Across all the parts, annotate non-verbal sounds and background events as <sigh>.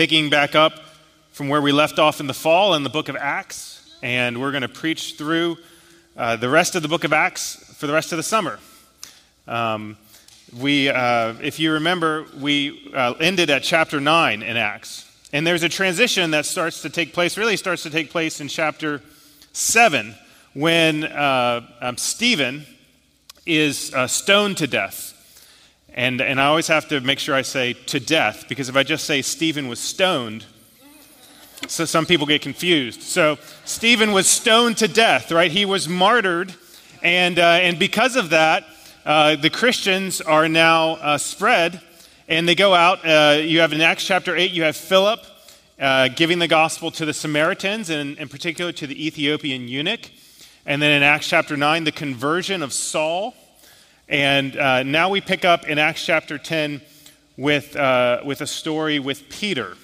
picking back up from where we left off in the fall in the book of Acts, and we're going to preach through uh, the rest of the book of Acts for the rest of the summer. Um, we, uh, if you remember, we uh, ended at chapter 9 in Acts. And there's a transition that starts to take place, really starts to take place in chapter 7, when uh, um, Stephen is uh, stoned to death. And, and I always have to make sure I say to death, because if I just say Stephen was stoned, so some people get confused. So Stephen was stoned to death, right? He was martyred. And, uh, and because of that, uh, the Christians are now uh, spread and they go out. Uh, you have in Acts chapter 8, you have Philip uh, giving the gospel to the Samaritans and in particular to the Ethiopian eunuch. And then in Acts chapter 9, the conversion of Saul. And uh, now we pick up in Acts chapter 10 with, uh, with a story with Peter.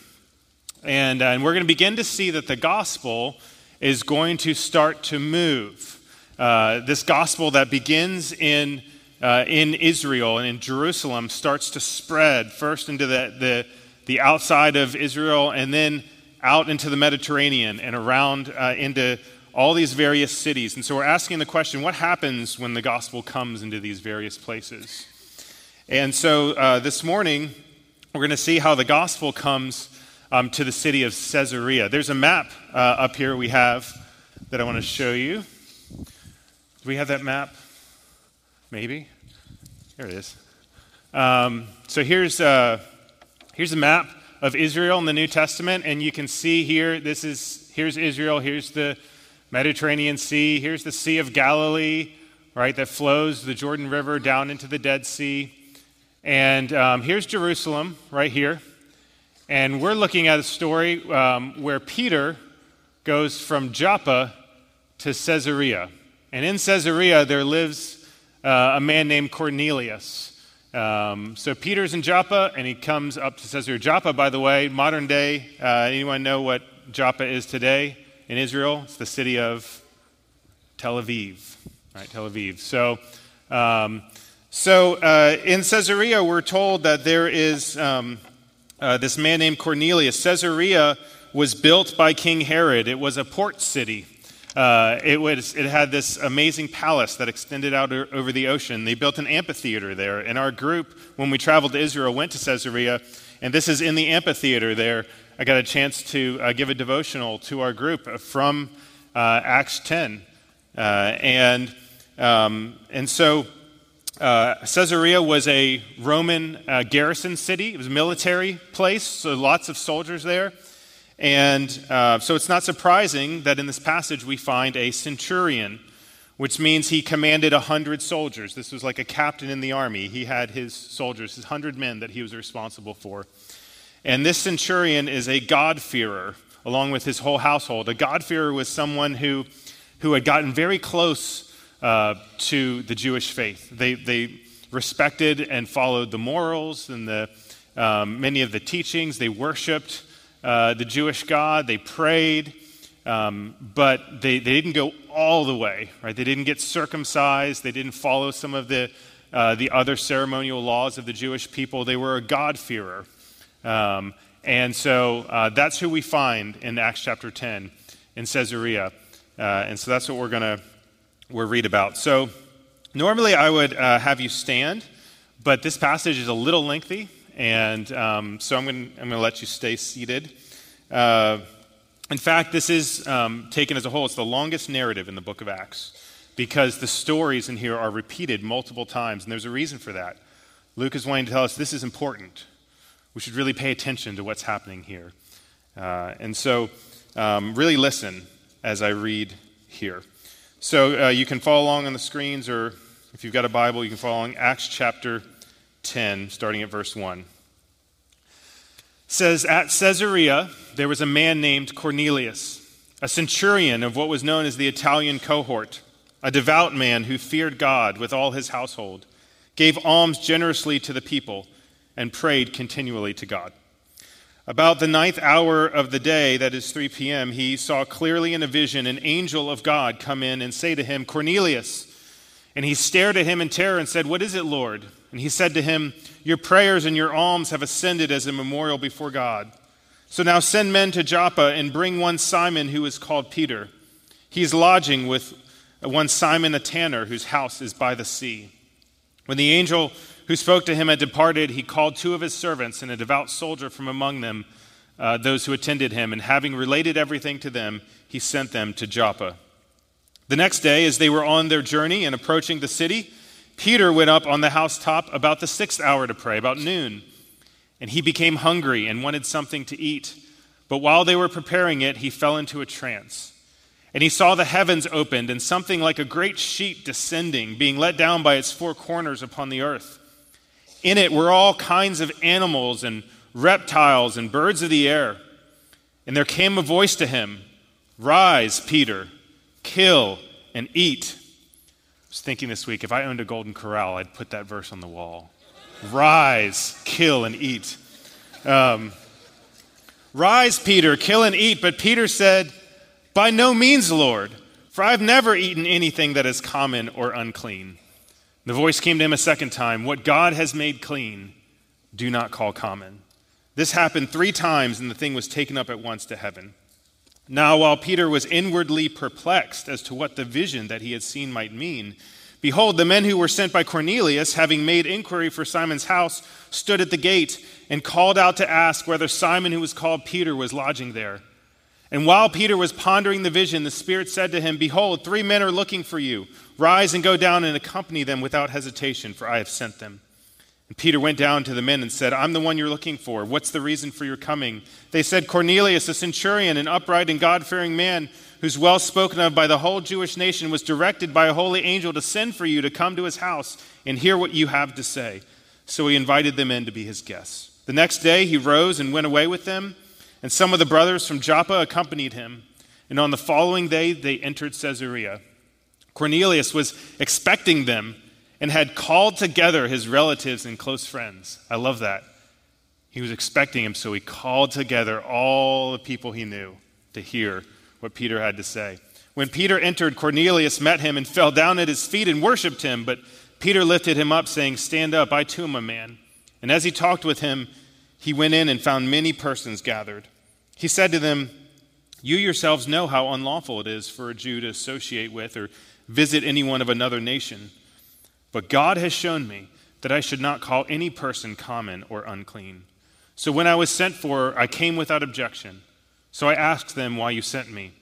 And, uh, and we're going to begin to see that the gospel is going to start to move. Uh, this gospel that begins in, uh, in Israel and in Jerusalem starts to spread first into the, the, the outside of Israel and then out into the Mediterranean and around uh, into all these various cities. And so we're asking the question what happens when the gospel comes into these various places? And so uh, this morning, we're going to see how the gospel comes um, to the city of Caesarea. There's a map uh, up here we have that I want to show you. Do we have that map? Maybe. There it is. Um, so here's, uh, here's a map of Israel in the New Testament, and you can see here, this is, here's Israel, here's the Mediterranean Sea. Here's the Sea of Galilee, right, that flows the Jordan River down into the Dead Sea. And um, here's Jerusalem, right here. And we're looking at a story um, where Peter goes from Joppa to Caesarea. And in Caesarea, there lives uh, a man named Cornelius. Um, so Peter's in Joppa, and he comes up to Caesarea. Joppa, by the way, modern day, uh, anyone know what Joppa is today? In Israel. It's the city of Tel Aviv, right? Tel Aviv. So, um, so uh, in Caesarea, we're told that there is um, uh, this man named Cornelius. Caesarea was built by King Herod. It was a port city. Uh, it, was, it had this amazing palace that extended out over the ocean. They built an amphitheater there. And our group, when we traveled to Israel, went to Caesarea. And this is in the amphitheater there. I got a chance to uh, give a devotional to our group from uh, Acts 10. Uh, and, um, and so uh, Caesarea was a Roman uh, garrison city, it was a military place, so lots of soldiers there. And uh, so it's not surprising that in this passage we find a centurion, which means he commanded a 100 soldiers. This was like a captain in the army. He had his soldiers, his 100 men that he was responsible for. And this centurion is a God-fearer along with his whole household. A God-fearer was someone who, who had gotten very close uh, to the Jewish faith. They, they respected and followed the morals and the, um, many of the teachings. They worshiped uh, the Jewish God. They prayed. Um, but they, they didn't go all the way, right? They didn't get circumcised. They didn't follow some of the, uh, the other ceremonial laws of the Jewish people. They were a God-fearer. Um, and so uh, that's who we find in Acts chapter 10 in Caesarea. Uh, and so that's what we're going to we'll read about. So normally I would uh, have you stand, but this passage is a little lengthy. And um, so I'm going I'm to let you stay seated. Uh, in fact, this is um, taken as a whole, it's the longest narrative in the book of Acts because the stories in here are repeated multiple times. And there's a reason for that. Luke is wanting to tell us this is important we should really pay attention to what's happening here. Uh, and so, um, really listen as I read here. So, uh, you can follow along on the screens, or if you've got a Bible, you can follow along. Acts chapter 10, starting at verse 1. says at Caesarea there was a man named Cornelius, a centurion of what was known as the Italian cohort, a devout man who feared God with all his household, gave alms generously to the people, and prayed continually to God. About the ninth hour of the day, that is 3 p.m., he saw clearly in a vision an angel of God come in and say to him, Cornelius. And he stared at him in terror and said, What is it, Lord? And he said to him, Your prayers and your alms have ascended as a memorial before God. So now send men to Joppa and bring one Simon who is called Peter. He is lodging with one Simon the tanner whose house is by the sea. When the angel who spoke to him had departed, he called two of his servants and a devout soldier from among them, uh, those who attended him, and having related everything to them, he sent them to Joppa. The next day, as they were on their journey and approaching the city, Peter went up on the housetop about the sixth hour to pray, about noon. And he became hungry and wanted something to eat. But while they were preparing it, he fell into a trance. And he saw the heavens opened and something like a great sheet descending, being let down by its four corners upon the earth. In it were all kinds of animals and reptiles and birds of the air. And there came a voice to him Rise, Peter, kill and eat. I was thinking this week, if I owned a golden corral, I'd put that verse on the wall. Rise, kill and eat. Um, Rise, Peter, kill and eat. But Peter said, By no means, Lord, for I've never eaten anything that is common or unclean. The voice came to him a second time What God has made clean, do not call common. This happened three times, and the thing was taken up at once to heaven. Now, while Peter was inwardly perplexed as to what the vision that he had seen might mean, behold, the men who were sent by Cornelius, having made inquiry for Simon's house, stood at the gate and called out to ask whether Simon, who was called Peter, was lodging there. And while Peter was pondering the vision, the Spirit said to him, Behold, three men are looking for you. Rise and go down and accompany them without hesitation, for I have sent them. And Peter went down to the men and said, I'm the one you're looking for. What's the reason for your coming? They said, Cornelius, a centurion, an upright and God fearing man, who's well spoken of by the whole Jewish nation, was directed by a holy angel to send for you to come to his house and hear what you have to say. So he invited them in to be his guests. The next day he rose and went away with them, and some of the brothers from Joppa accompanied him. And on the following day they entered Caesarea. Cornelius was expecting them and had called together his relatives and close friends. I love that. He was expecting him, so he called together all the people he knew to hear what Peter had to say. When Peter entered, Cornelius met him and <laughs> fell down at his feet and worshiped him. But Peter lifted him up, saying, Stand up, I too am a man. And as he talked with him, he went in and found many persons gathered. He said to them, You yourselves know how unlawful it is for a Jew to associate with or visit anyone of another nation. But God has shown me that I should not call any person common or unclean. So when I was sent for, I came without objection. So I asked them why you sent me.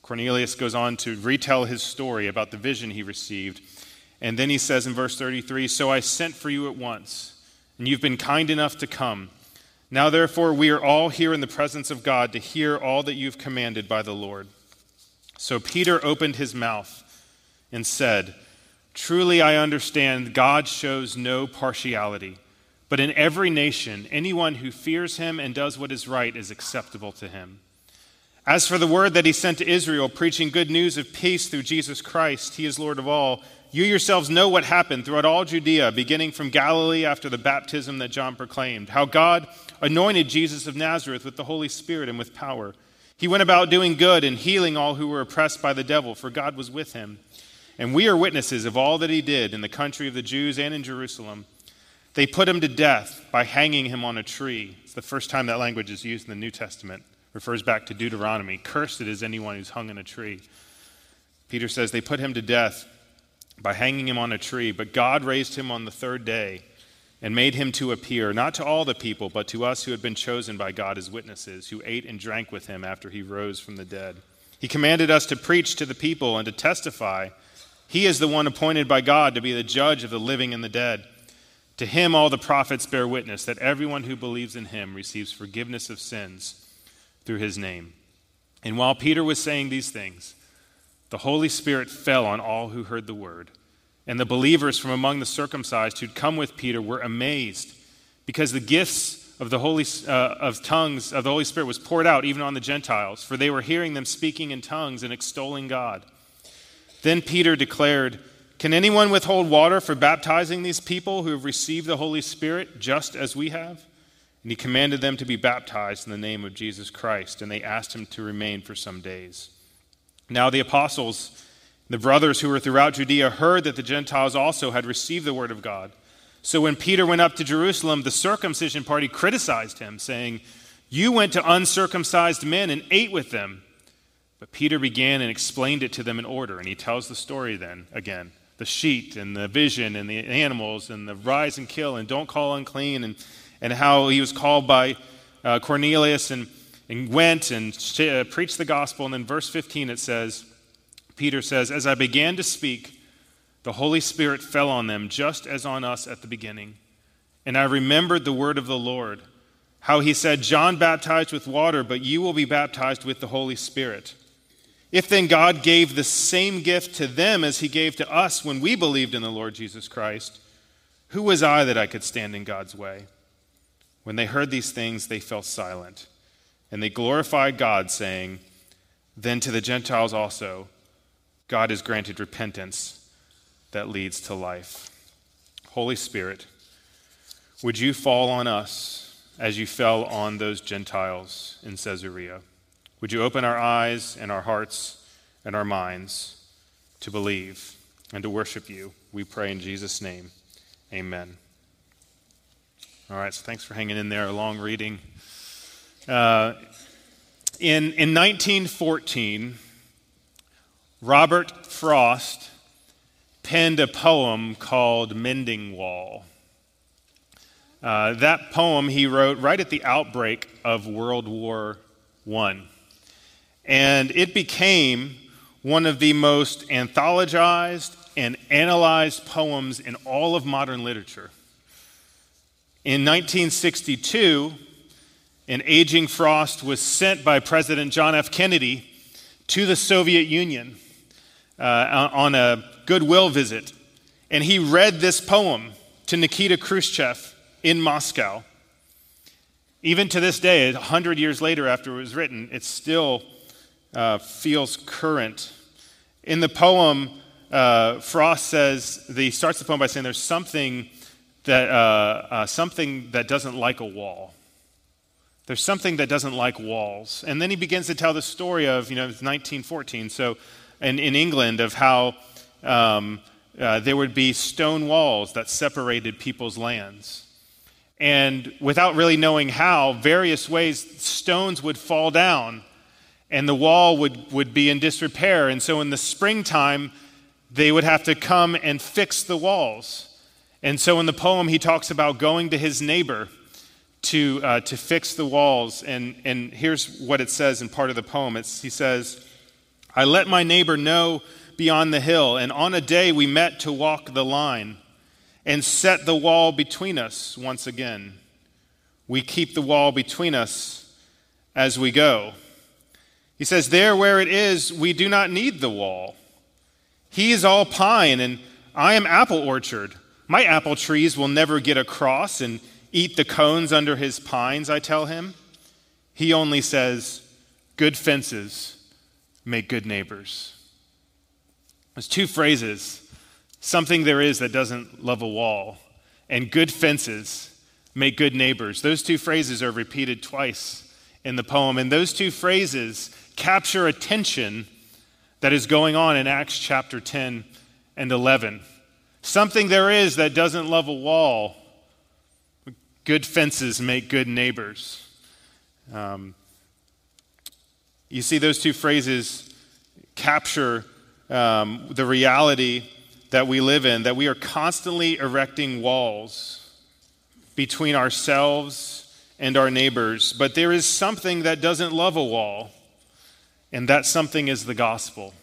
Cornelius goes on to retell his story about the vision he received. And then he says in verse 33 So I sent for you at once, and you've been kind enough to come. Now, therefore, we are all here in the presence of God to hear all that you've commanded by the Lord. So Peter opened his mouth and said, Truly I understand God shows no partiality, but in every nation, anyone who fears him and does what is right is acceptable to him. As for the word that he sent to Israel, preaching good news of peace through Jesus Christ, he is Lord of all, you yourselves know what happened throughout all Judea, beginning from Galilee after the baptism that John proclaimed, how God anointed Jesus of Nazareth with the Holy Spirit and with power. He went about doing good and healing all who were oppressed by the devil, for God was with him. And we are witnesses of all that he did in the country of the Jews and in Jerusalem. They put him to death by hanging him on a tree. It's the first time that language is used in the New Testament. It refers back to Deuteronomy. Cursed is anyone who's hung on a tree. Peter says they put him to death by hanging him on a tree, but God raised him on the third day and made him to appear, not to all the people, but to us who had been chosen by God as witnesses, who ate and drank with him after he rose from the dead. He commanded us to preach to the people and to testify he is the one appointed by God to be the judge of the living and the dead. To him, all the prophets bear witness that everyone who believes in him receives forgiveness of sins through his name. And while Peter was saying these things, the Holy Spirit fell on all who heard the word. And the believers from among the circumcised who'd come with Peter were amazed because the gifts of the Holy uh, of tongues of the Holy Spirit was poured out even on the Gentiles, for they were hearing them speaking in tongues and extolling God. Then Peter declared, Can anyone withhold water for baptizing these people who have received the Holy Spirit just as we have? And he commanded them to be baptized in the name of Jesus Christ, and they asked him to remain for some days. Now the apostles, the brothers who were throughout Judea, heard that the Gentiles also had received the word of God. So when Peter went up to Jerusalem, the circumcision party criticized him, saying, You went to uncircumcised men and ate with them. But Peter began and explained it to them in order, and he tells the story then again the sheet and the vision and the animals and the rise and kill and don't call unclean and, and how he was called by uh, Cornelius and, and went and uh, preached the gospel. And then verse 15 it says, Peter says, As I began to speak, the Holy Spirit fell on them just as on us at the beginning. And I remembered the word of the Lord, how he said, John baptized with water, but you will be baptized with the Holy Spirit. If then God gave the same gift to them as he gave to us when we believed in the Lord Jesus Christ, who was I that I could stand in God's way? When they heard these things, they fell silent, and they glorified God, saying, Then to the Gentiles also, God has granted repentance that leads to life. Holy Spirit, would you fall on us as you fell on those Gentiles in Caesarea? Would you open our eyes and our hearts and our minds to believe and to worship you? We pray in Jesus' name. Amen. All right, so thanks for hanging in there. A long reading. Uh, in, in 1914, Robert Frost penned a poem called Mending Wall. Uh, that poem he wrote right at the outbreak of World War I. And it became one of the most anthologized and analyzed poems in all of modern literature. In 1962, an aging Frost was sent by President John F. Kennedy to the Soviet Union uh, on a goodwill visit. And he read this poem to Nikita Khrushchev in Moscow. Even to this day, 100 years later after it was written, it still uh, feels current. In the poem, uh, Frost says, he starts the poem by saying there's something that, uh, uh, something that doesn't like a wall. There's something that doesn't like walls. And then he begins to tell the story of, you know, 1914, so in, in England, of how um, uh, there would be stone walls that separated people's lands. And without really knowing how, various ways stones would fall down and the wall would, would be in disrepair. And so in the springtime, they would have to come and fix the walls. And so in the poem, he talks about going to his neighbor to, uh, to fix the walls. And, and here's what it says in part of the poem it's, he says, I let my neighbor know beyond the hill, and on a day we met to walk the line and set the wall between us once again. We keep the wall between us as we go. He says, There where it is, we do not need the wall. He is all pine, and I am apple orchard. My apple trees will never get across and eat the cones under his pines, I tell him. He only says, Good fences make good neighbors. There's two phrases something there is that doesn't love a wall, and good fences make good neighbors. Those two phrases are repeated twice in the poem, and those two phrases capture a tension that is going on in Acts chapter 10 and 11. Something there is that doesn't love a wall. Good fences make good neighbors. Um, you see, those two phrases capture um, the reality that we live in, that we are constantly erecting walls between ourselves and our neighbors. But there is something that doesn't love a wall and that something is the gospel.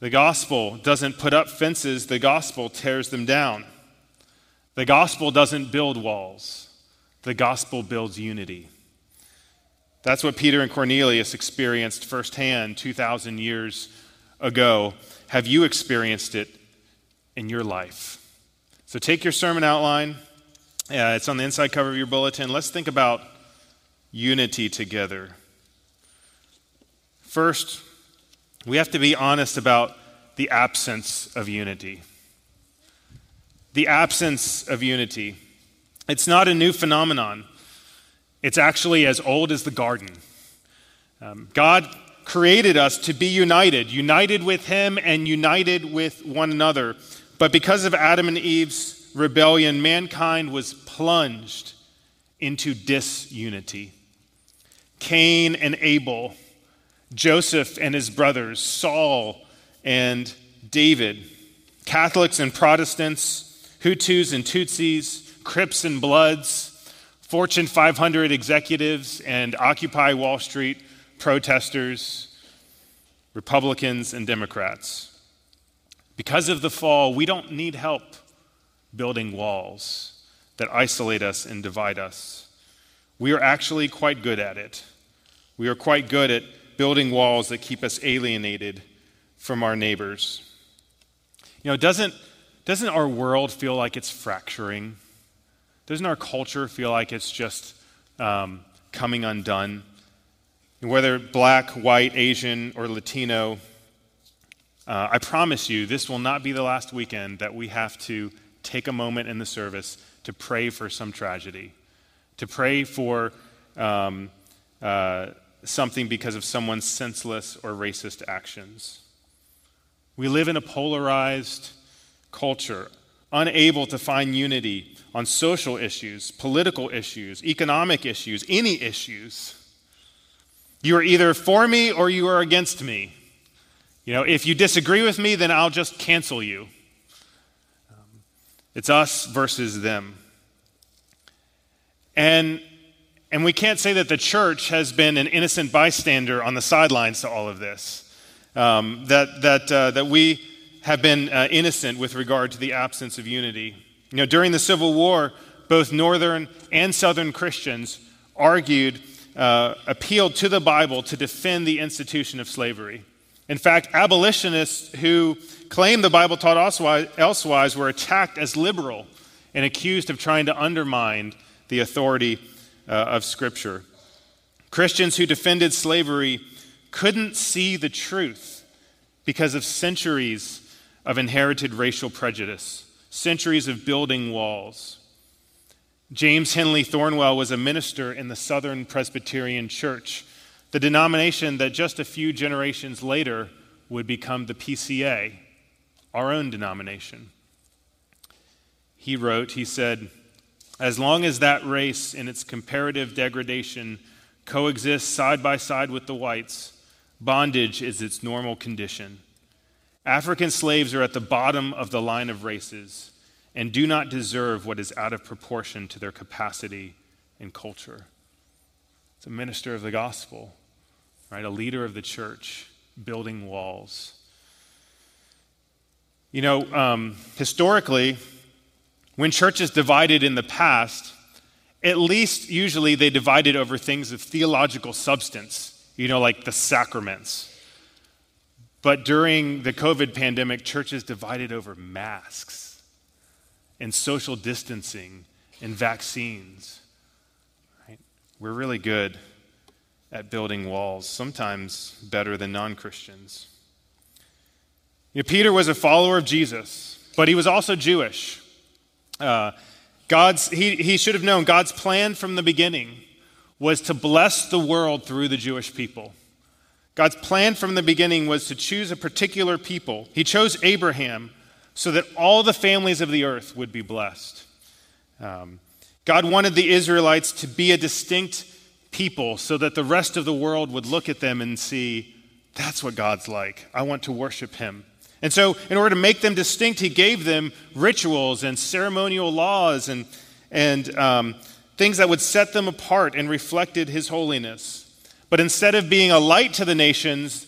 The gospel doesn't put up fences, the gospel tears them down. The gospel doesn't build walls, the gospel builds unity. That's what Peter and Cornelius experienced firsthand 2,000 years ago. Have you experienced it in your life? So take your sermon outline, it's on the inside cover of your bulletin. Let's think about unity together. First, we have to be honest about the absence of unity. The absence of unity. It's not a new phenomenon, it's actually as old as the garden. Um, God created us to be united, united with Him and united with one another. But because of Adam and Eve's rebellion, mankind was plunged into disunity. Cain and Abel, Joseph and his brothers, Saul and David, Catholics and Protestants, Hutus and Tutsis, Crips and Bloods, Fortune 500 executives and Occupy Wall Street protesters, Republicans and Democrats. Because of the fall, we don't need help building walls that isolate us and divide us. We are actually quite good at it. We are quite good at building walls that keep us alienated from our neighbors. You know, doesn't, doesn't our world feel like it's fracturing? Doesn't our culture feel like it's just um, coming undone? Whether black, white, Asian, or Latino, uh, I promise you, this will not be the last weekend that we have to take a moment in the service to pray for some tragedy, to pray for um, uh, something because of someone's senseless or racist actions. We live in a polarized culture, unable to find unity on social issues, political issues, economic issues, any issues. You are either for me or you are against me. You know, if you disagree with me, then I'll just cancel you. Um, it's us versus them. And, and we can't say that the church has been an innocent bystander on the sidelines to all of this. Um, that, that, uh, that we have been uh, innocent with regard to the absence of unity. You know, during the Civil War, both Northern and Southern Christians argued uh, appealed to the Bible to defend the institution of slavery. In fact, abolitionists who claimed the Bible taught elsewise were attacked as liberal and accused of trying to undermine the authority uh, of Scripture. Christians who defended slavery couldn't see the truth because of centuries of inherited racial prejudice, centuries of building walls. James Henley Thornwell was a minister in the Southern Presbyterian Church, the denomination that just a few generations later would become the PCA, our own denomination. He wrote, he said, As long as that race in its comparative degradation coexists side by side with the whites, bondage is its normal condition. African slaves are at the bottom of the line of races and do not deserve what is out of proportion to their capacity and culture. It's a minister of the gospel, right? A leader of the church, building walls. You know, um, historically, when churches divided in the past, at least usually they divided over things of theological substance, you know, like the sacraments. But during the COVID pandemic, churches divided over masks and social distancing and vaccines. Right? We're really good at building walls, sometimes better than non Christians. You know, Peter was a follower of Jesus, but he was also Jewish. Uh, God's, he, he should have known God's plan from the beginning was to bless the world through the Jewish people. God's plan from the beginning was to choose a particular people. He chose Abraham so that all the families of the earth would be blessed. Um, God wanted the Israelites to be a distinct people so that the rest of the world would look at them and see, that's what God's like. I want to worship him. And so, in order to make them distinct, he gave them rituals and ceremonial laws and, and um, things that would set them apart and reflected his holiness. But instead of being a light to the nations,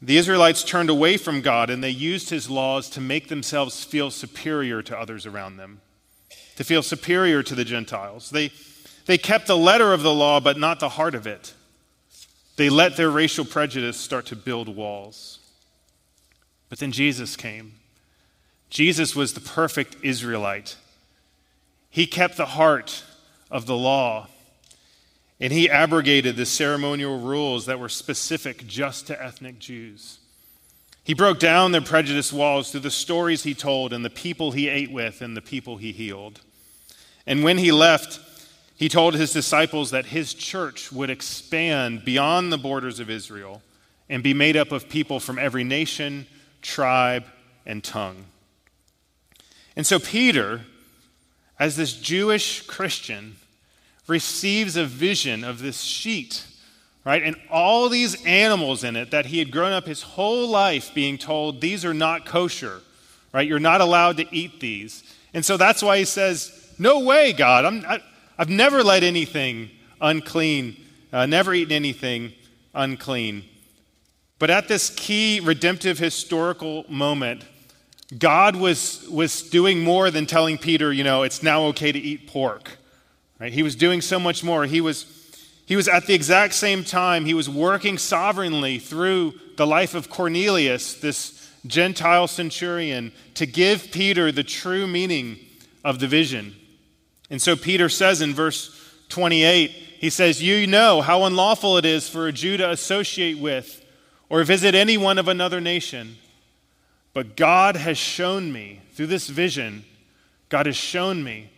the Israelites turned away from God and they used his laws to make themselves feel superior to others around them, to feel superior to the Gentiles. They, they kept the letter of the law, but not the heart of it. They let their racial prejudice start to build walls. But then Jesus came. Jesus was the perfect Israelite. He kept the heart of the law. And he abrogated the ceremonial rules that were specific just to ethnic Jews. He broke down their prejudice walls through the stories he told and the people he ate with and the people he healed. And when he left, he told his disciples that his church would expand beyond the borders of Israel and be made up of people from every nation, tribe, and tongue. And so Peter, as this Jewish Christian, receives a vision of this sheet right? And all these animals in it that he had grown up his whole life being told, these are not kosher, right? You're not allowed to eat these. And so that's why he says, No way, God. I'm, I, have never let anything unclean, uh, never eaten anything unclean. But at this key redemptive historical moment, God was, was doing more than telling Peter, you know, it's now okay to eat pork. Right? He was doing so much more. He was he was at the exact same time, he was working sovereignly through the life of Cornelius, this Gentile centurion, to give Peter the true meaning of the vision. And so Peter says in verse 28, he says, You know how unlawful it is for a Jew to associate with or visit anyone of another nation. But God has shown me, through this vision, God has shown me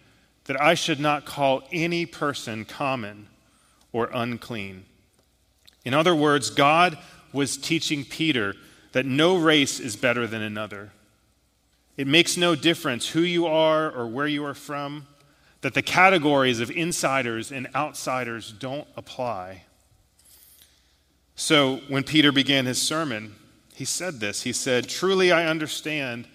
that I should not call any person common or unclean. In other words, God was teaching Peter that no race is better than another. It makes no difference who you are or where you are from, that the categories of insiders and outsiders don't apply. So when Peter began his sermon, he said this. He said, Truly I understand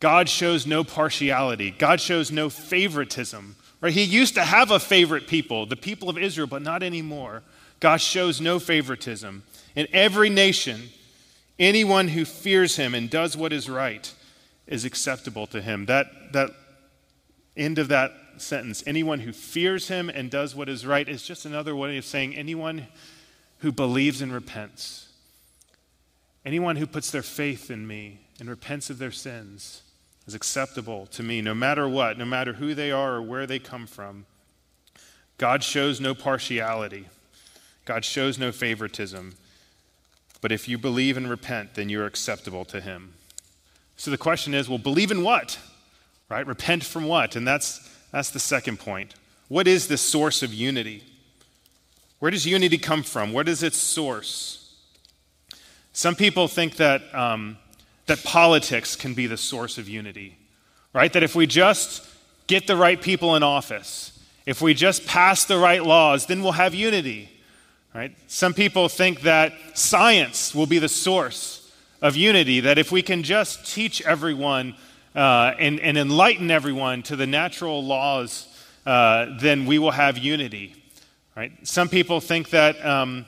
God shows no partiality, God shows no favoritism. Right? He used to have a favorite people, the people of Israel, but not anymore. God shows no favoritism. In every nation, anyone who fears him and does what is right is acceptable to him. That, that end of that sentence, anyone who fears him and does what is right, is just another way of saying anyone who believes and repents. Anyone who puts their faith in me and repents of their sins is acceptable to me, no matter what, no matter who they are or where they come from. God shows no partiality, God shows no favoritism. But if you believe and repent, then you're acceptable to Him. So the question is well, believe in what? Right? Repent from what? And that's, that's the second point. What is the source of unity? Where does unity come from? What is its source? Some people think that um, that politics can be the source of unity, right? That if we just get the right people in office, if we just pass the right laws, then we'll have unity, right? Some people think that science will be the source of unity, that if we can just teach everyone uh, and, and, enlighten everyone to the natural laws, uh, then we will have unity, right? Some people think that, um,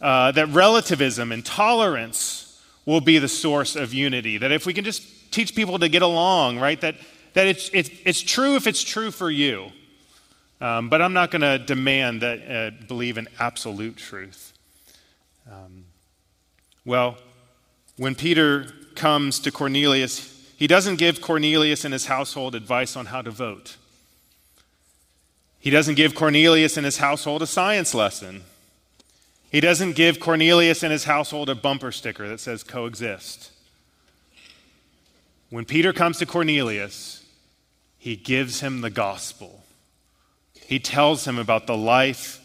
uh, that relativism and tolerance will be the source of unity. That if we can just teach people to get along, right, that, that it's, it's, it's true if it's true for you. Um, but I'm not going to demand that uh, believe in absolute truth. Um, well, when Peter comes to Cornelius, he doesn't give Cornelius and his household advice on how to vote. He doesn't give Cornelius and his household a science lesson. He doesn't give Cornelius and his household a bumper sticker that says coexist. When Peter comes to Cornelius, he gives him the gospel. He tells him about the life,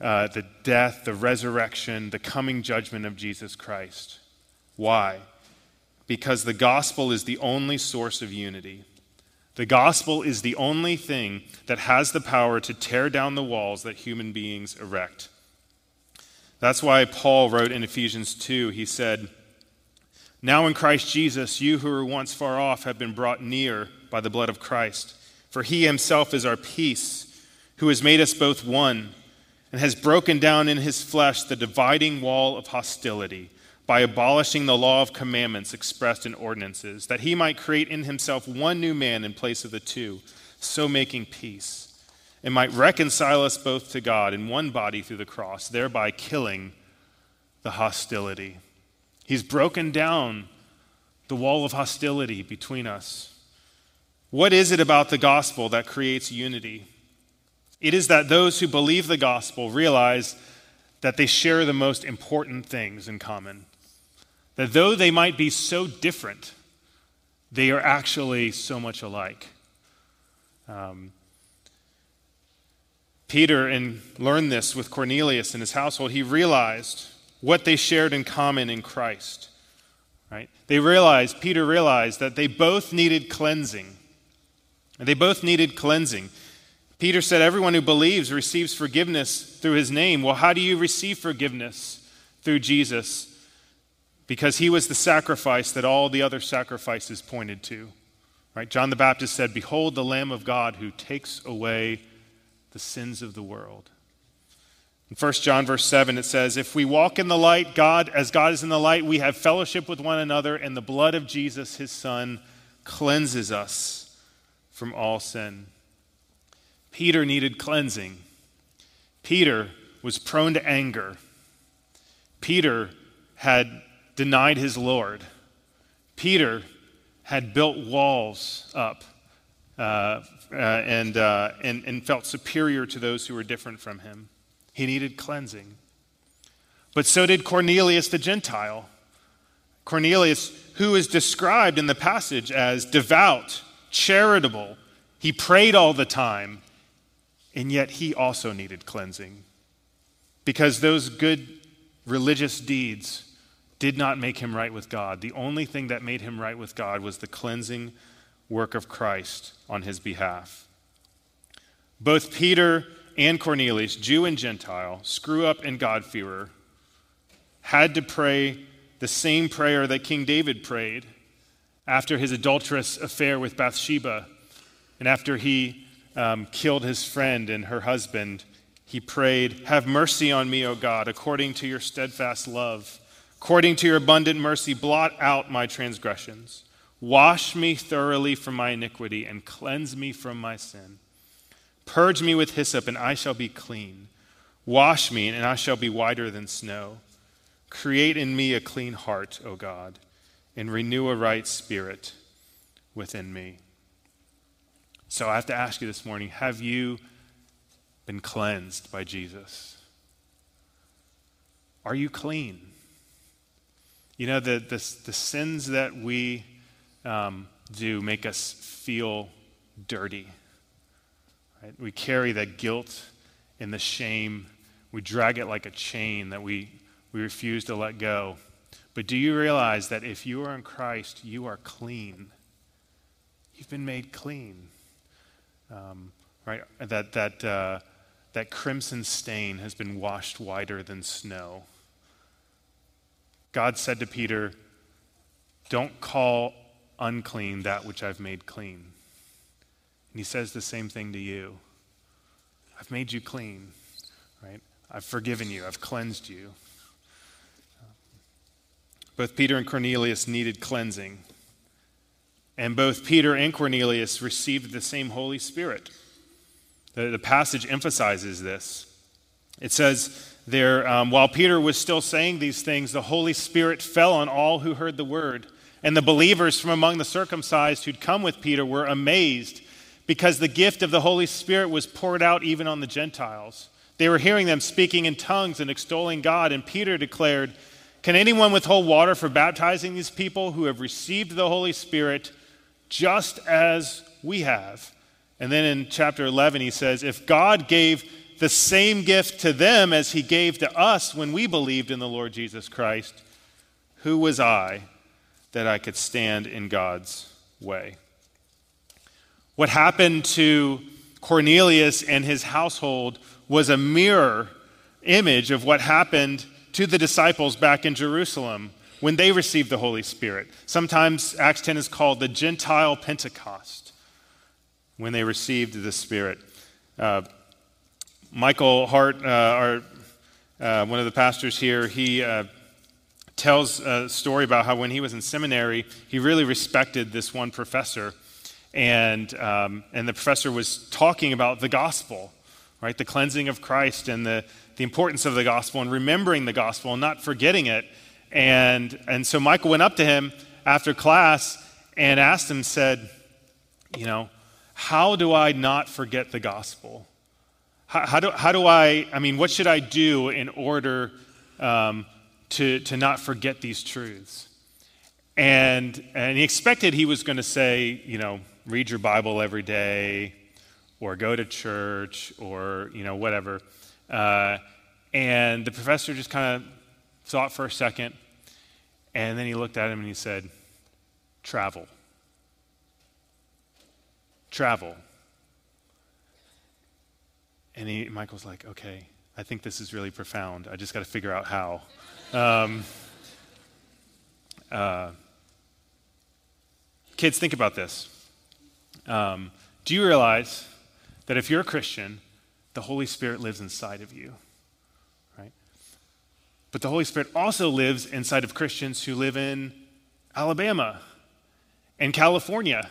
uh, the death, the resurrection, the coming judgment of Jesus Christ. Why? Because the gospel is the only source of unity. The gospel is the only thing that has the power to tear down the walls that human beings erect. That's why Paul wrote in Ephesians 2, he said, Now in Christ Jesus, you who were once far off have been brought near by the blood of Christ. For he himself is our peace, who has made us both one, and has broken down in his flesh the dividing wall of hostility by abolishing the law of commandments expressed in ordinances, that he might create in himself one new man in place of the two, so making peace and might reconcile us both to God in one body through the cross, thereby killing the hostility. He's broken down the wall of hostility between us. What is it about the gospel that creates unity? It is that those who believe the gospel realize that they share the most important things in common. That though they might be so different, they are actually so much alike. Um, Peter and learned this with Cornelius and his household. He realized what they shared in common in Christ. Right? They realized, Peter realized that they both needed cleansing. And they both needed cleansing. Peter said, Everyone who believes receives forgiveness through his name. Well, how do you receive forgiveness? Through Jesus. Because he was the sacrifice that all the other sacrifices pointed to. Right? John the Baptist said, Behold the Lamb of God who takes away the sins of the world. In 1 John verse 7 it says, "If we walk in the light, God as God is in the light, we have fellowship with one another, and the blood of Jesus his son cleanses us from all sin." Peter needed cleansing. Peter was prone to anger. Peter had denied his Lord. Peter had built walls up uh, uh, and, uh, and, and felt superior to those who were different from him. He needed cleansing. But so did Cornelius the Gentile. Cornelius, who is described in the passage as devout, charitable, he prayed all the time, and yet he also needed cleansing because those good religious deeds did not make him right with God. The only thing that made him right with God was the cleansing work of Christ on his behalf. Both Peter and Cornelius, Jew and Gentile, screw up and God-fearer, had to pray the same prayer that King David prayed after his adulterous affair with Bathsheba and after he um, killed his friend and her husband, he prayed, Have mercy on me, O God, according to your steadfast love. According to your abundant mercy, blot out my transgressions. Wash me thoroughly from my iniquity and cleanse me from my sin. Purge me with hyssop, and I shall be clean. Wash me, and I shall be whiter than snow. Create in me a clean heart, O God, and renew a right spirit within me. So I have to ask you this morning have you been cleansed by Jesus? Are you clean? You know, the, the, the sins that we um, do make us feel dirty. Right? We carry that guilt and the shame. We drag it like a chain that we, we refuse to let go. But do you realize that if you are in Christ, you are clean? You've been made clean um, right? That, that, uh, that crimson stain has been washed whiter than snow. God said to Peter, Don't call unclean that which I've made clean. And he says the same thing to you. I've made you clean, right? I've forgiven you, I've cleansed you. Both Peter and Cornelius needed cleansing. And both Peter and Cornelius received the same Holy Spirit. The, the passage emphasizes this. It says there, um, while Peter was still saying these things, the Holy Spirit fell on all who heard the word. And the believers from among the circumcised who'd come with Peter were amazed because the gift of the Holy Spirit was poured out even on the Gentiles. They were hearing them speaking in tongues and extolling God. And Peter declared, Can anyone withhold water for baptizing these people who have received the Holy Spirit just as we have. And then in chapter 11, he says, If God gave the same gift to them as he gave to us when we believed in the Lord Jesus Christ, who was I that I could stand in God's way? What happened to Cornelius and his household was a mirror image of what happened to the disciples back in Jerusalem when they received the Holy Spirit. Sometimes Acts 10 is called the Gentile Pentecost, when they received the Spirit. Uh, Michael Hart, uh, our, uh, one of the pastors here, he uh, tells a story about how when he was in seminary, he really respected this one professor. And, um, and the professor was talking about the gospel, right? The cleansing of Christ and the, the importance of the gospel and remembering the gospel and not forgetting it. And, and so Michael went up to him after class and asked him, said, you know, how do I not forget the gospel? How, how, do, how do I, I mean, what should I do in order um, to, to not forget these truths? And, and he expected he was going to say, you know, read your Bible every day or go to church or, you know, whatever. Uh, and the professor just kind of thought for a second. And then he looked at him and he said, travel. Travel. And he, Michael's like, okay, I think this is really profound. I just got to figure out how. Um, uh, kids, think about this. Um, do you realize that if you're a Christian, the Holy Spirit lives inside of you? Right? But the Holy Spirit also lives inside of Christians who live in Alabama and California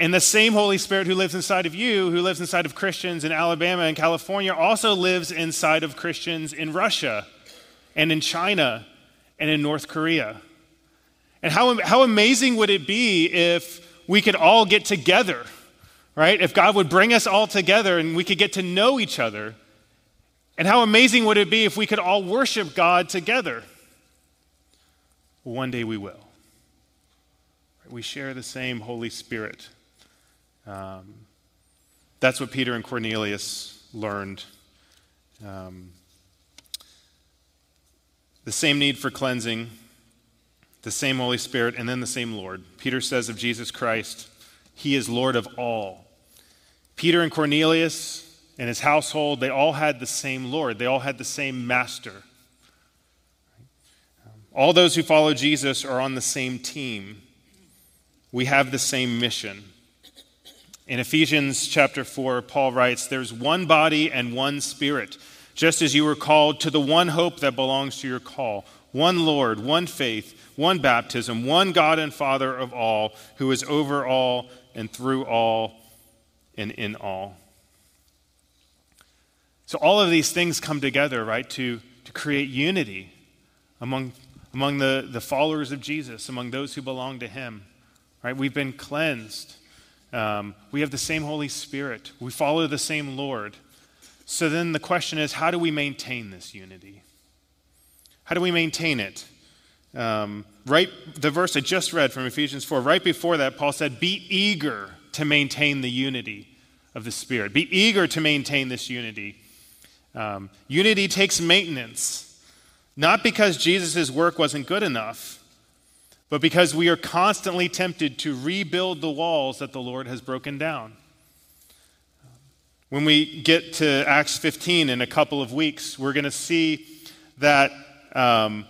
and the same Holy Spirit who lives inside of you, who lives inside of Christians in Alabama and California, also lives inside of Christians in Russia and in China and in North Korea. And how, how amazing would it be if we could all get together, right? If God would bring us all together and we could get to know each other. And how amazing would it be if we could all worship God together? One day we will. We share the same Holy Spirit. Um, that's what Peter and Cornelius learned. Um, the same need for cleansing, the same Holy Spirit, and then the same Lord. Peter says of Jesus Christ, He is Lord of all. Peter and Cornelius and his household, they all had the same Lord, they all had the same master. All those who follow Jesus are on the same team. We have the same mission. In Ephesians chapter 4, Paul writes, There's one body and one spirit, just as you were called to the one hope that belongs to your call one Lord, one faith, one baptism, one God and Father of all, who is over all and through all and in all. So, all of these things come together, right, to, to create unity among, among the, the followers of Jesus, among those who belong to Him. Right? We've been cleansed. Um, we have the same Holy Spirit. We follow the same Lord. So then the question is how do we maintain this unity? How do we maintain it? Um, right, the verse I just read from Ephesians 4, right before that, Paul said, Be eager to maintain the unity of the Spirit. Be eager to maintain this unity. Um, unity takes maintenance, not because Jesus' work wasn't good enough but because we are constantly tempted to rebuild the walls that the Lord has broken down. When we get to Acts 15 in a couple of weeks, we're going to see that um,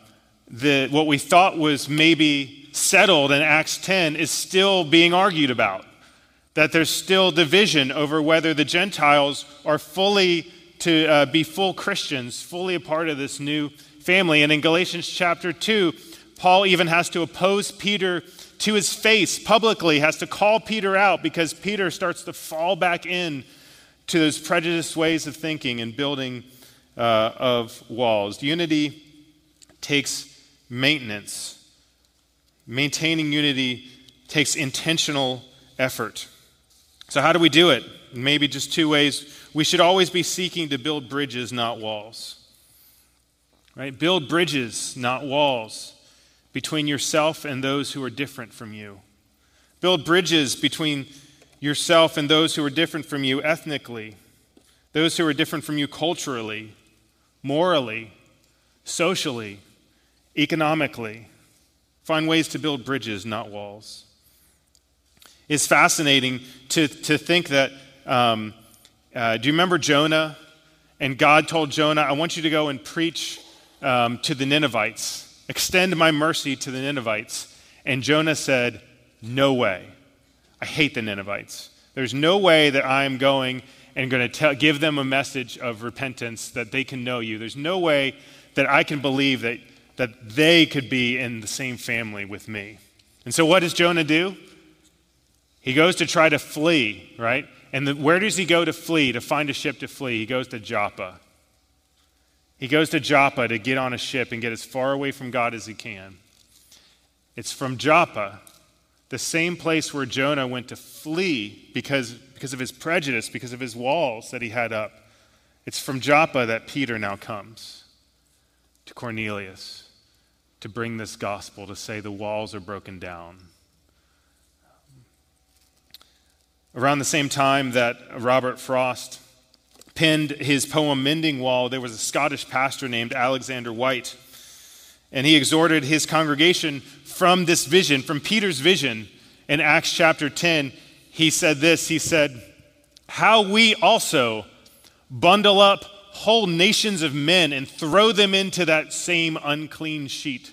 the, what we thought was maybe settled in Acts 10 is still being argued about. That there's still division over whether the Gentiles are fully to uh, be full Christians, fully a part of this new family. And in Galatians chapter 2, Paul even has to oppose Peter to his face publicly, has to call Peter out because Peter starts to fall back in to those prejudiced ways of thinking and building uh, of walls. Unity takes maintenance. Maintaining unity takes intentional effort. So, how do we do it? Maybe just two ways. We should always be seeking to build bridges, not walls. Right? Build bridges, not walls between yourself and those who are different from you. Build bridges between yourself and those who are different from you ethnically, those who are different from you culturally, morally, socially, economically. Find ways to build bridges, not walls. It's fascinating to, to think that. Um, uh, do you remember Jonah? And God told Jonah, I want you to go and preach um, to the Ninevites. Extend my mercy to the Ninevites. And Jonah said, No way. I hate the Ninevites. There's no way that I am going and going to give them a message of repentance that they can know you. There's no way that I can believe that, that they could be in the same family with me. And so, what does Jonah do? He goes to try to flee, right? And the, where does he go to flee, to find a ship to flee? He goes to Joppa. He goes to Joppa to get on a ship and get as far away from God as he can. It's from Joppa the same place where Jonah went to flee because, because of his prejudice, because of his walls that he had up. It's from Joppa that Peter now comes to Cornelius to bring this gospel, to say the walls are broken down. Around the same time that Robert Frost penned his poem Mending Wall, there was a Scottish pastor named Alexander Whyte, And he exhorted his congregation from this vision, from Peter's vision in Acts chapter 10. He said this He said, How we also bundle up whole nations of men and throw them into that same unclean sheet.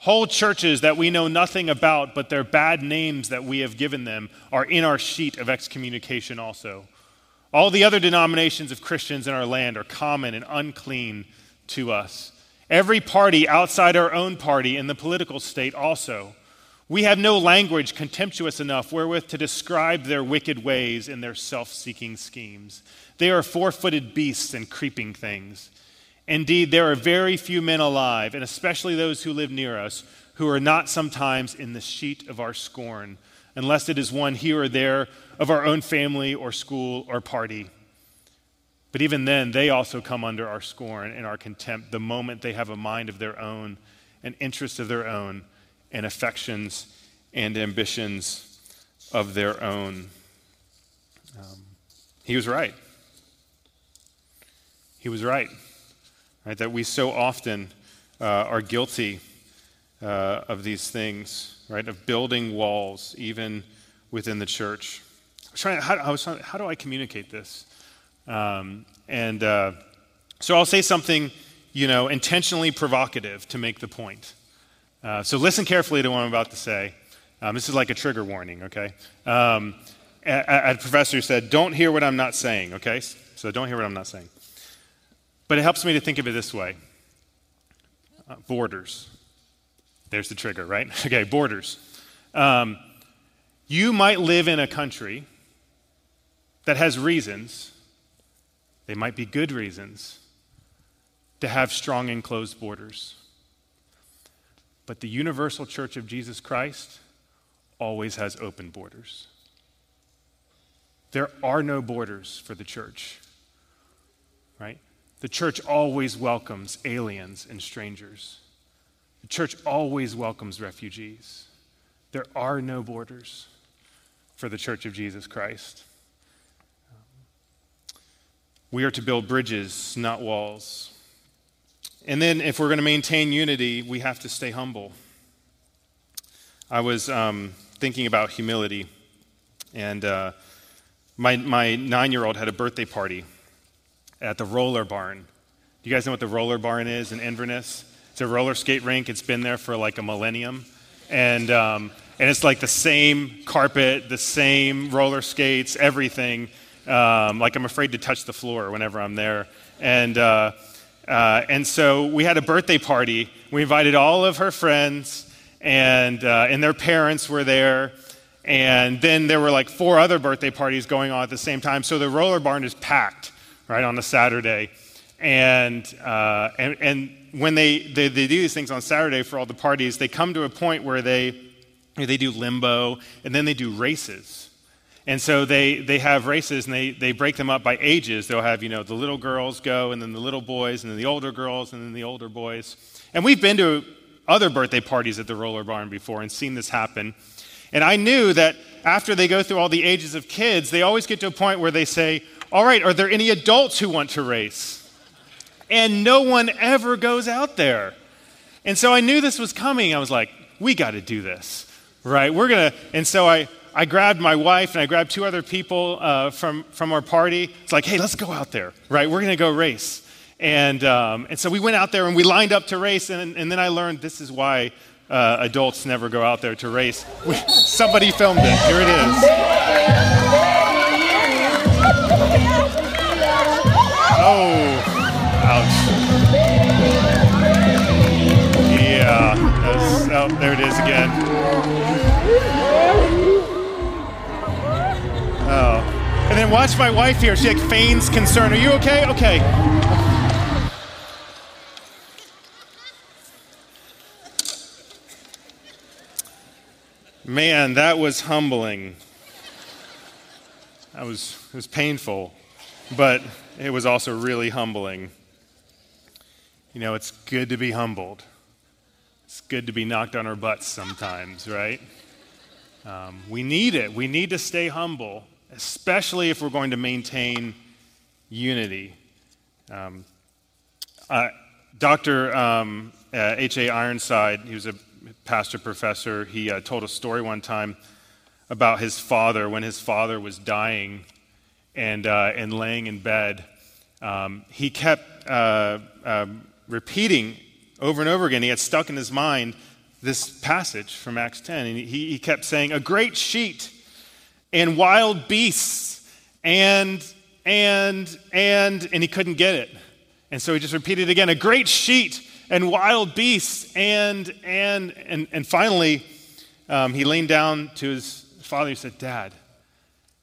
Whole churches that we know nothing about, but their bad names that we have given them are in our sheet of excommunication also. All the other denominations of Christians in our land are common and unclean to us. Every party outside our own party in the political state also. We have no language contemptuous enough wherewith to describe their wicked ways and their self seeking schemes. They are four footed beasts and creeping things. Indeed, there are very few men alive, and especially those who live near us, who are not sometimes in the sheet of our scorn, unless it is one here or there of our own family or school or party. But even then, they also come under our scorn and our contempt the moment they have a mind of their own, an interest of their own, and affections and ambitions of their own. Um, he was right. He was right, right? That we so often uh, are guilty uh, of these things, right? Of building walls, even within the church. I was trying, how, I was trying, how do I communicate this? Um, and uh, so I'll say something, you know, intentionally provocative to make the point. Uh, so listen carefully to what I'm about to say. Um, this is like a trigger warning, okay? Um, a, a, professor said, Don't hear what I'm not saying, okay? So don't hear what I'm not saying. But it helps me to think of it this way uh, borders. There's the trigger, right? <laughs> okay, borders. Um, you might live in a country that has reasons they might be good reasons to have strong enclosed borders. But the universal church of Jesus Christ always has open borders. There are no borders for the church, right? The church always welcomes aliens and strangers. The church always welcomes refugees. There are no borders for the church of Jesus Christ. We are to build bridges, not walls. And then, if we're going to maintain unity, we have to stay humble. I was um, thinking about humility, and uh, my, my nine year old had a birthday party at the roller barn. Do you guys know what the roller barn is in Inverness? It's a roller skate rink, it's been there for like a millennium. And, um, and it's like the same carpet, the same roller skates, everything. Um, like I'm afraid to touch the floor whenever I'm there. And, uh, uh, and so we had a birthday party. We invited all of her friends, and, uh, and their parents were there. And then there were like four other birthday parties going on at the same time. So the roller barn is packed, right, on a Saturday. And, uh, and, and when they, they, they do these things on Saturday for all the parties, they come to a point where they, they do limbo and then they do races. And so they, they have races and they, they break them up by ages. They'll have, you know, the little girls go and then the little boys and then the older girls and then the older boys. And we've been to other birthday parties at the roller barn before and seen this happen. And I knew that after they go through all the ages of kids, they always get to a point where they say, All right, are there any adults who want to race? And no one ever goes out there. And so I knew this was coming. I was like, We got to do this, right? We're going to. And so I, I grabbed my wife and I grabbed two other people uh, from, from our party. It's like, hey, let's go out there, right? We're going to go race. And, um, and so we went out there and we lined up to race. And, and then I learned this is why uh, adults never go out there to race. We, somebody filmed it. Here it is. Oh, ouch. Yeah. Was, oh, there it is again. Watch my wife here. She like feigns concern. Are you okay? Okay. Man, that was humbling. That was, it was painful, but it was also really humbling. You know, it's good to be humbled. It's good to be knocked on our butts sometimes, right? Um, we need it. We need to stay humble, especially if we're going to maintain unity. Um, uh, Dr. Um, uh, H.A. Ironside, he was a pastor professor, he uh, told a story one time about his father when his father was dying and, uh, and laying in bed. Um, he kept uh, um, repeating over and over again, he had stuck in his mind this passage from Acts 10. And he, he kept saying, A great sheet and wild beasts and, and, and, and he couldn't get it. And so he just repeated again, A great sheet and wild beasts and, and, and, and finally, um, he leaned down to his father. He said, Dad,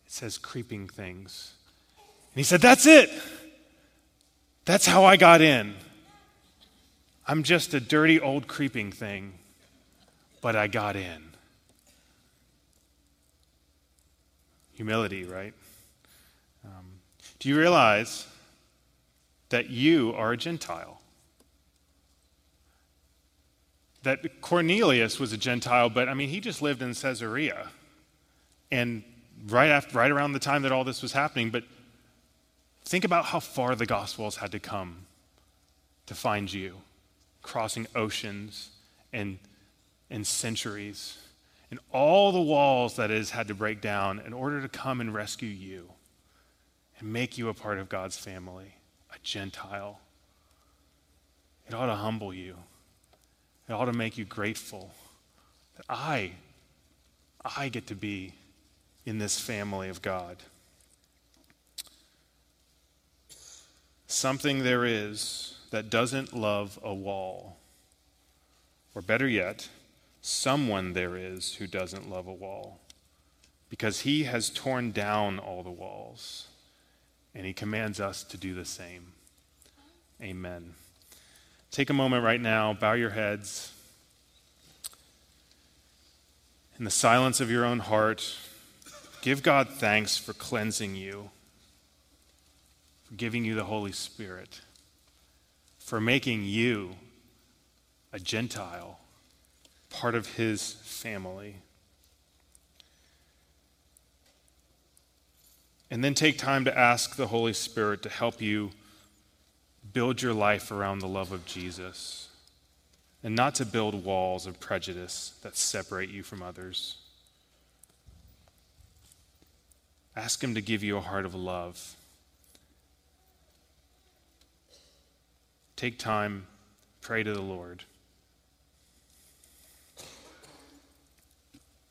it says creeping things. And he said, That's it. That's how I got in. I'm just a dirty old creeping thing, but I got in. Humility, right? Um, do you realize that you are a Gentile? That Cornelius was a Gentile, but I mean, he just lived in Caesarea. And right, after, right around the time that all this was happening, but think about how far the Gospels had to come to find you crossing oceans and, and centuries, and all the walls that has had to break down in order to come and rescue you and make you a part of God's family, a Gentile. It ought to humble you. It ought to make you grateful that I, I get to be in this family of God. Something there is that doesn't love a wall. Or better yet, someone there is who doesn't love a wall. Because he has torn down all the walls, and he commands us to do the same. Amen. Take a moment right now, bow your heads. In the silence of your own heart, give God thanks for cleansing you, for giving you the Holy Spirit for making you a Gentile, part of his family. And then take time to ask the Holy Spirit to help you build your life around the love of Jesus and not to build walls of prejudice that separate you from others. Ask Him to give you a heart of love Take time, pray to the Lord.